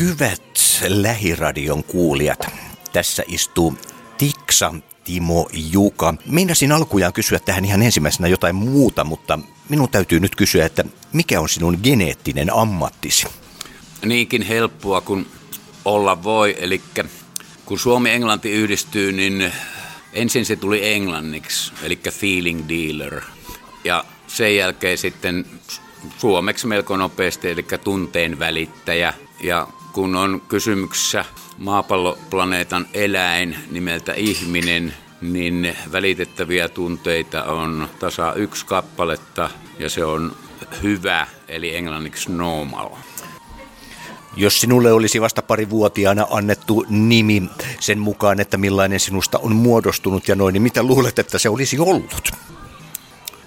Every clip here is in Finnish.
Hyvät lähiradion kuulijat, tässä istuu Tiksa Timo Juka. Meinasin alkujaan kysyä tähän ihan ensimmäisenä jotain muuta, mutta minun täytyy nyt kysyä, että mikä on sinun geneettinen ammattisi? Niinkin helppoa kuin olla voi, eli kun Suomi-Englanti yhdistyy, niin ensin se tuli englanniksi, eli feeling dealer. Ja sen jälkeen sitten suomeksi melko nopeasti, eli tunteen välittäjä. Ja kun on kysymyksessä maapalloplaneetan eläin nimeltä ihminen, niin välitettäviä tunteita on tasa yksi kappaletta ja se on hyvä, eli englanniksi normal. Jos sinulle olisi vasta pari vuotiaana annettu nimi sen mukaan, että millainen sinusta on muodostunut ja noin, niin mitä luulet, että se olisi ollut?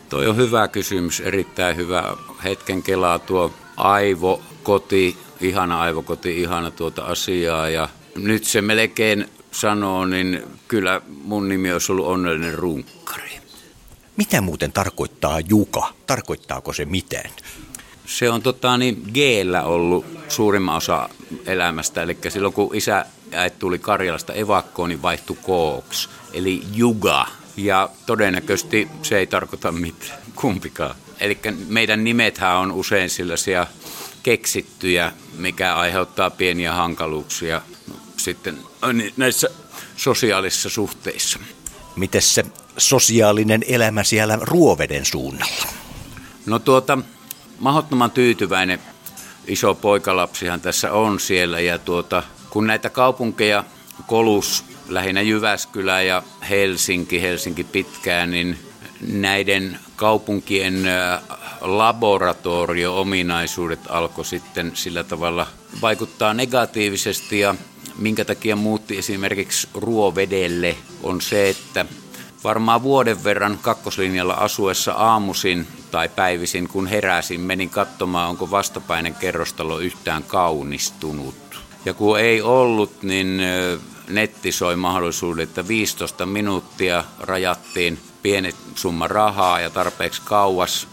Toi on hyvä kysymys, erittäin hyvä. Hetken kelaa tuo aivokoti, ihana aivokoti, ihana tuota asiaa. Ja nyt se melkein sanoo, niin kyllä mun nimi olisi ollut onnellinen runkkari. Mitä muuten tarkoittaa Juka? Tarkoittaako se mitään? Se on tota, niin, g ollut suurimman osa elämästä. Eli silloin kun isä äiti tuli Karjalasta evakkoon, niin vaihtui kooks, eli Juga. Ja todennäköisesti se ei tarkoita mitään, kumpikaan. Eli meidän nimethän on usein sellaisia keksittyjä, mikä aiheuttaa pieniä hankaluuksia sitten näissä sosiaalisissa suhteissa. Miten se sosiaalinen elämä siellä Ruoveden suunnalla? No tuota, mahdottoman tyytyväinen iso poikalapsihan tässä on siellä ja tuota, kun näitä kaupunkeja kolus lähinnä Jyväskylä ja Helsinki, Helsinki pitkään, niin näiden kaupunkien laboratorio-ominaisuudet alkoi sitten sillä tavalla vaikuttaa negatiivisesti ja minkä takia muutti esimerkiksi ruovedelle on se, että varmaan vuoden verran kakkoslinjalla asuessa aamusin tai päivisin, kun heräsin, menin katsomaan, onko vastapäinen kerrostalo yhtään kaunistunut. Ja kun ei ollut, niin netti soi mahdollisuuden, että 15 minuuttia rajattiin pienet summa rahaa ja tarpeeksi kauas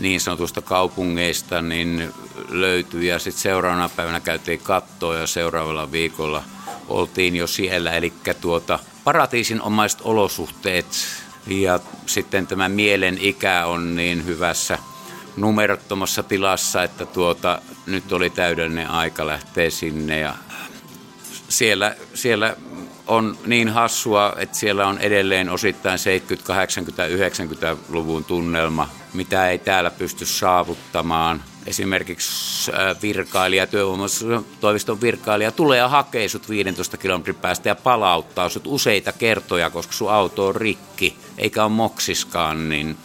niin sanotusta kaupungeista niin löytyi ja sitten seuraavana päivänä käytiin kattoa ja seuraavalla viikolla oltiin jo siellä. Eli tuota, paratiisinomaiset olosuhteet ja sitten tämä mielen ikä on niin hyvässä numerottomassa tilassa, että tuota, nyt oli täydellinen aika lähteä sinne ja siellä, siellä on niin hassua, että siellä on edelleen osittain 70, 80, 90-luvun tunnelma, mitä ei täällä pysty saavuttamaan. Esimerkiksi äh, virkailija, työvoimatoimiston virkailija tulee ja hakee sut 15 kilometrin päästä ja palauttaa sut useita kertoja, koska sun auto on rikki, eikä ole moksiskaan, niin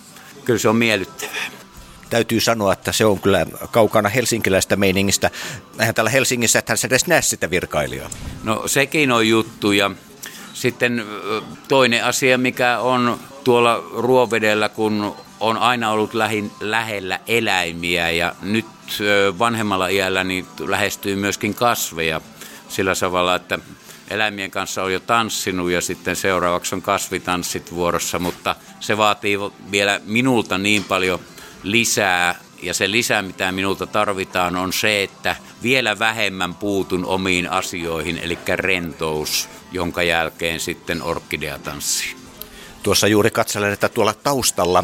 kyllä se on miellyttävää täytyy sanoa, että se on kyllä kaukana helsinkiläistä meiningistä. Eihän täällä Helsingissä, että se edes näe sitä virkailijaa. No sekin on juttu ja sitten toinen asia, mikä on tuolla Ruovedellä, kun on aina ollut lähin, lähellä eläimiä ja nyt vanhemmalla iällä niin lähestyy myöskin kasveja sillä tavalla, että eläimien kanssa on jo tanssinut ja sitten seuraavaksi on kasvitanssit vuorossa, mutta se vaatii vielä minulta niin paljon lisää ja se lisää, mitä minulta tarvitaan, on se, että vielä vähemmän puutun omiin asioihin, eli rentous, jonka jälkeen sitten orkideatanssi. Tuossa juuri katselen, että tuolla taustalla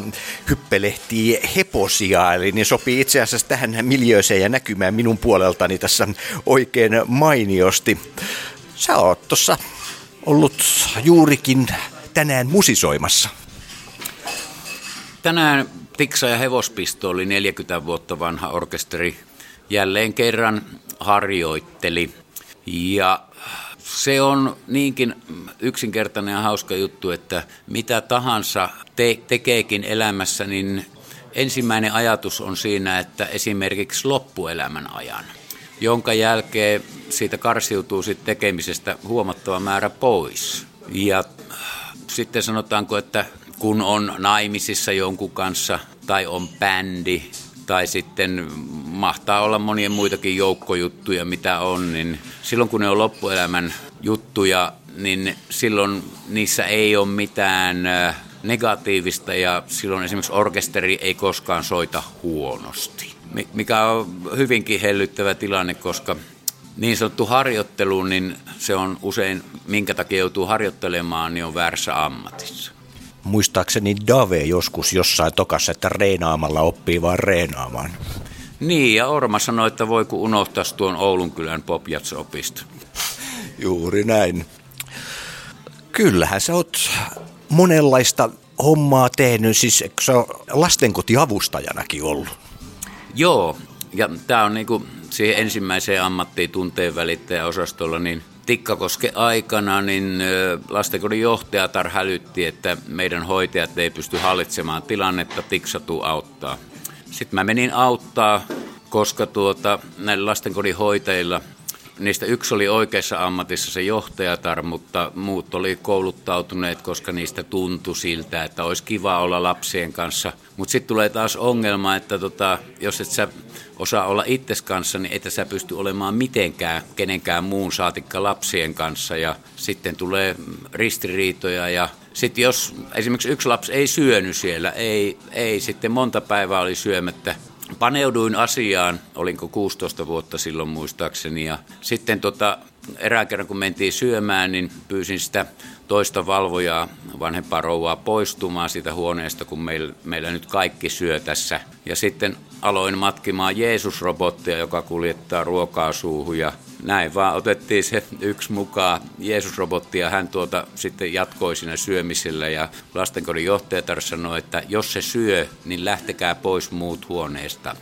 hyppelehtii heposia, eli niin sopii itse asiassa tähän miljööseen ja näkymään minun puoleltani tässä oikein mainiosti. Sä oot tuossa ollut juurikin tänään musisoimassa. Tänään Tiksa ja hevospistooli 40 vuotta vanha orkesteri jälleen kerran harjoitteli. Ja se on niinkin yksinkertainen ja hauska juttu, että mitä tahansa te- tekeekin elämässä, niin ensimmäinen ajatus on siinä, että esimerkiksi loppuelämän ajan, jonka jälkeen siitä karsiutuu sit tekemisestä huomattava määrä pois. Ja sitten sanotaanko, että kun on naimisissa jonkun kanssa tai on bändi tai sitten mahtaa olla monien muitakin joukkojuttuja, mitä on, niin silloin kun ne on loppuelämän juttuja, niin silloin niissä ei ole mitään negatiivista ja silloin esimerkiksi orkesteri ei koskaan soita huonosti. Mikä on hyvinkin hellyttävä tilanne, koska niin sanottu harjoittelu, niin se on usein, minkä takia joutuu harjoittelemaan, niin on väärässä ammatissa. Muistaakseni Dave joskus jossain tokassa, että reenaamalla oppii vaan reenaamaan. Niin, ja Orma sanoi, että voi kun unohtaa tuon Oulun kylän popjats-opisto. Juuri näin. Kyllähän sä oot monenlaista hommaa tehnyt, siis sä lastenkotiavustajanakin ollut. Joo, ja tämä on niinku siihen ensimmäiseen ammattiin tunteen osastolla, niin Tikkakoske aikana niin lastenkodin johtajatar hälytti, että meidän hoitajat ei pysty hallitsemaan tilannetta, Tiksatu auttaa. Sitten mä menin auttaa, koska tuota, näillä lastenkodin hoitajilla niistä yksi oli oikeassa ammatissa se johtajatar, mutta muut oli kouluttautuneet, koska niistä tuntui siltä, että olisi kiva olla lapsien kanssa. Mutta sitten tulee taas ongelma, että tota, jos et sä osaa olla itses kanssa, niin et sä pysty olemaan mitenkään kenenkään muun saatikka lapsien kanssa. Ja sitten tulee ristiriitoja ja sitten jos esimerkiksi yksi lapsi ei syönyt siellä, ei, ei sitten monta päivää oli syömättä, paneuduin asiaan, olinko 16 vuotta silloin muistaakseni, ja sitten tota, erään kerran kun mentiin syömään, niin pyysin sitä toista valvojaa, vanhempaa rouvaa, poistumaan siitä huoneesta, kun meillä, meillä nyt kaikki syö tässä. Ja sitten aloin matkimaan Jeesus-robottia, joka kuljettaa ruokaa suuhun ja näin vaan otettiin se yksi mukaan Jeesus-robotti ja hän tuota sitten jatkoi siinä syömisellä ja lastenkodin johtajatar sanoi, että jos se syö, niin lähtekää pois muut huoneesta.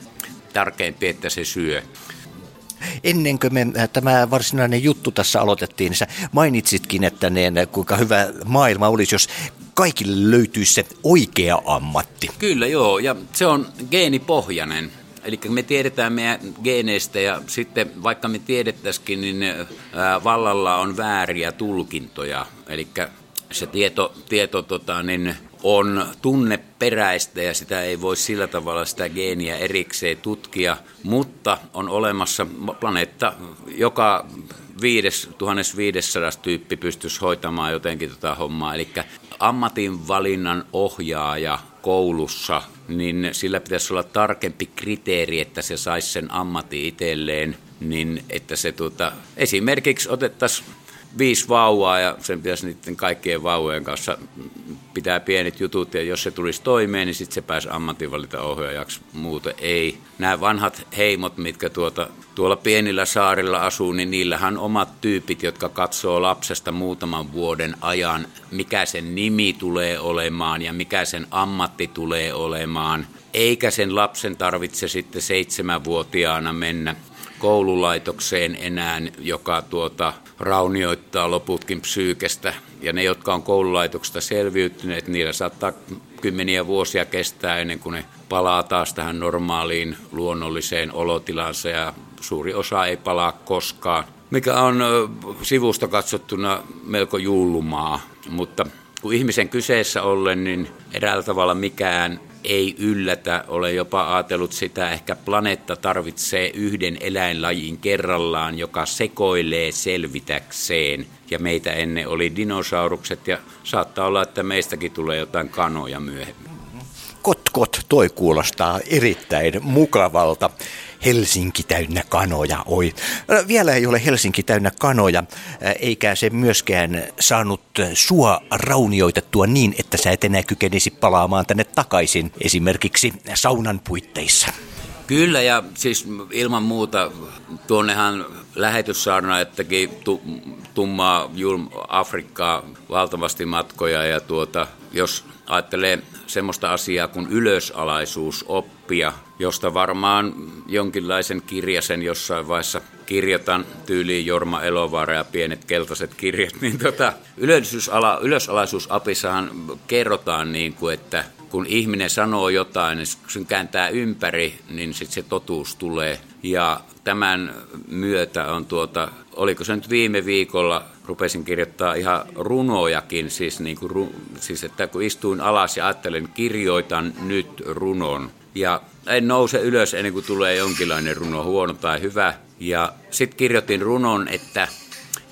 Tärkeämpi, että se syö. Ennen kuin me äh, tämä varsinainen juttu tässä aloitettiin, niin sä mainitsitkin, että ne, kuinka hyvä maailma olisi, jos kaikille löytyisi se oikea ammatti. Kyllä joo, ja se on geenipohjainen. Eli me tiedetään meidän geeneistä ja sitten vaikka me tiedettäisikin, niin vallalla on vääriä tulkintoja. Eli se tieto, tieto tota, niin on tunneperäistä ja sitä ei voi sillä tavalla sitä geeniä erikseen tutkia, mutta on olemassa planeetta, joka 1500 tyyppi pystyisi hoitamaan jotenkin tota hommaa. Eli ammatin valinnan ohjaaja koulussa, niin sillä pitäisi olla tarkempi kriteeri, että se saisi sen ammatti itselleen, niin että se tuota, esimerkiksi otettaisiin viisi vauvaa ja sen pitäisi niiden kaikkien vauvojen kanssa pitää pienet jutut ja jos se tulisi toimeen, niin sitten se pääsi ammatinvalintaohjaajaksi. Muuten ei. Nämä vanhat heimot, mitkä tuota, tuolla pienillä saarilla asuu, niin niillähän on omat tyypit, jotka katsoo lapsesta muutaman vuoden ajan, mikä sen nimi tulee olemaan ja mikä sen ammatti tulee olemaan. Eikä sen lapsen tarvitse sitten seitsemänvuotiaana mennä koululaitokseen enää, joka tuota, raunioittaa loputkin psyykestä. Ja ne, jotka on koululaitoksesta selviytyneet, niillä saattaa kymmeniä vuosia kestää ennen kuin ne palaa taas tähän normaaliin luonnolliseen olotilansa ja suuri osa ei palaa koskaan. Mikä on sivusta katsottuna melko julmaa, mutta kun ihmisen kyseessä ollen, niin eräällä tavalla mikään ei yllätä. Olen jopa ajatellut sitä, ehkä planeetta tarvitsee yhden eläinlajin kerrallaan, joka sekoilee selvitäkseen. Ja meitä ennen oli dinosaurukset ja saattaa olla, että meistäkin tulee jotain kanoja myöhemmin. Kot, kot, toi kuulostaa erittäin mukavalta. Helsinki täynnä kanoja. Oi. Vielä ei ole Helsinki täynnä kanoja, eikä se myöskään saanut sua raunioitettua niin, että sä et enää kykenisi palaamaan tänne takaisin, esimerkiksi saunan puitteissa. Kyllä, ja siis ilman muuta tuonnehan lähetyssaarnaajattakin tu, tummaa Afrikkaa valtavasti matkoja, ja tuota, jos ajattelee semmoista asiaa kuin ylösalaisuusoppia, josta varmaan jonkinlaisen kirjasen jossain vaiheessa kirjoitan tyyliin Jorma Elovaara ja pienet keltaiset kirjat, niin tota, ylösala, ylösalaisuusapissahan kerrotaan niin kuin, että kun ihminen sanoo jotain, niin kun sen kääntää ympäri, niin sitten se totuus tulee. Ja tämän myötä on tuota, oliko se nyt viime viikolla, rupesin kirjoittaa ihan runojakin, siis, niin kuin, siis että kun istuin alas ja ajattelin, kirjoitan nyt runon. Ja en nouse ylös ennen kuin tulee jonkinlainen runo, huono tai hyvä. Ja sitten kirjoitin runon, että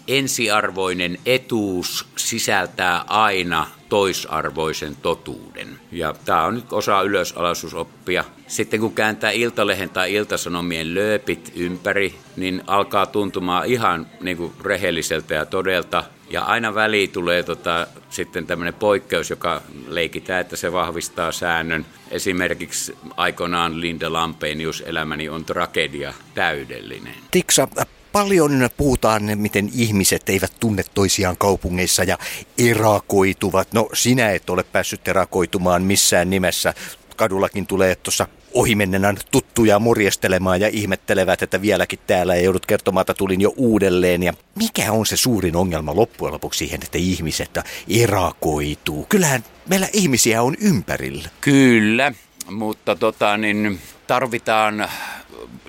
ensiarvoinen etuus sisältää aina toisarvoisen totuuden. Ja tämä on nyt osa ylösalaisuusoppia. Sitten kun kääntää Iltalehen tai Iltasanomien lööpit ympäri, niin alkaa tuntumaan ihan niin kuin rehelliseltä ja todelta. Ja aina väliin tulee tota, sitten tämmöinen poikkeus, joka leikitään, että se vahvistaa säännön. Esimerkiksi aikoinaan Linda Lampenius Elämäni on tragedia täydellinen. Tiksa, paljon puhutaan, miten ihmiset eivät tunne toisiaan kaupungeissa ja erakoituvat. No sinä et ole päässyt erakoitumaan missään nimessä. Kadullakin tulee tuossa ohimennenä tuttuja morjestelemaan ja ihmettelevät, että vieläkin täällä ja joudut kertomaan, että tulin jo uudelleen. Ja mikä on se suurin ongelma loppujen lopuksi siihen, että ihmiset erakoituu? Kyllähän meillä ihmisiä on ympärillä. Kyllä, mutta tota, niin tarvitaan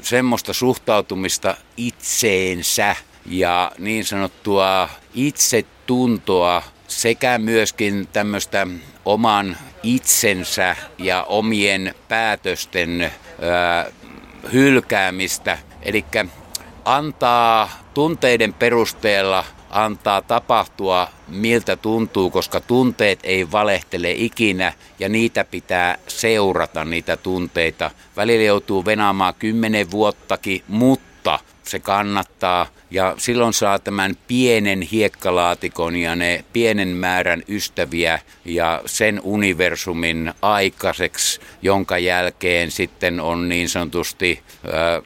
semmoista suhtautumista itseensä ja niin sanottua itsetuntoa sekä myöskin tämmöistä oman itsensä ja omien päätösten ää, hylkäämistä. Eli antaa tunteiden perusteella antaa tapahtua miltä tuntuu, koska tunteet ei valehtele ikinä ja niitä pitää seurata, niitä tunteita. Välillä joutuu venaamaan kymmenen vuottakin, mutta se kannattaa ja silloin saa tämän pienen hiekkalaatikon ja ne pienen määrän ystäviä ja sen universumin aikaiseksi, jonka jälkeen sitten on niin sanotusti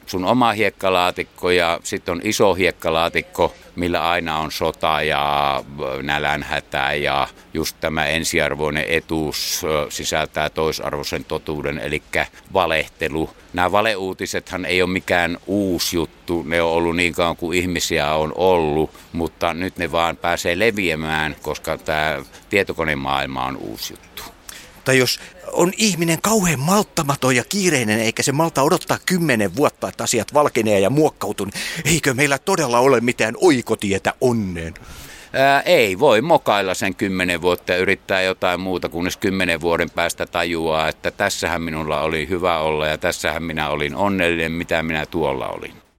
sun oma hiekkalaatikko ja sitten on iso hiekkalaatikko, millä aina on sota ja nälänhätä ja just tämä ensiarvoinen etuus sisältää toisarvoisen totuuden, eli valehtelu. Nämä valeuutisethan ei ole mikään uusi juttu, ne on ollut niin kauan kuin ihmisiä on ollut, mutta nyt ne vaan pääsee leviämään, koska tämä tietokonemaailma on uusi juttu. Tai jos on ihminen kauhean malttamaton ja kiireinen, eikä se malta odottaa kymmenen vuotta, että asiat valkenee ja muokkautuu, niin eikö meillä todella ole mitään oikotietä onneen? Ää, ei voi mokailla sen kymmenen vuotta ja yrittää jotain muuta, kunnes kymmenen vuoden päästä tajuaa, että tässähän minulla oli hyvä olla ja tässähän minä olin onnellinen, mitä minä tuolla olin.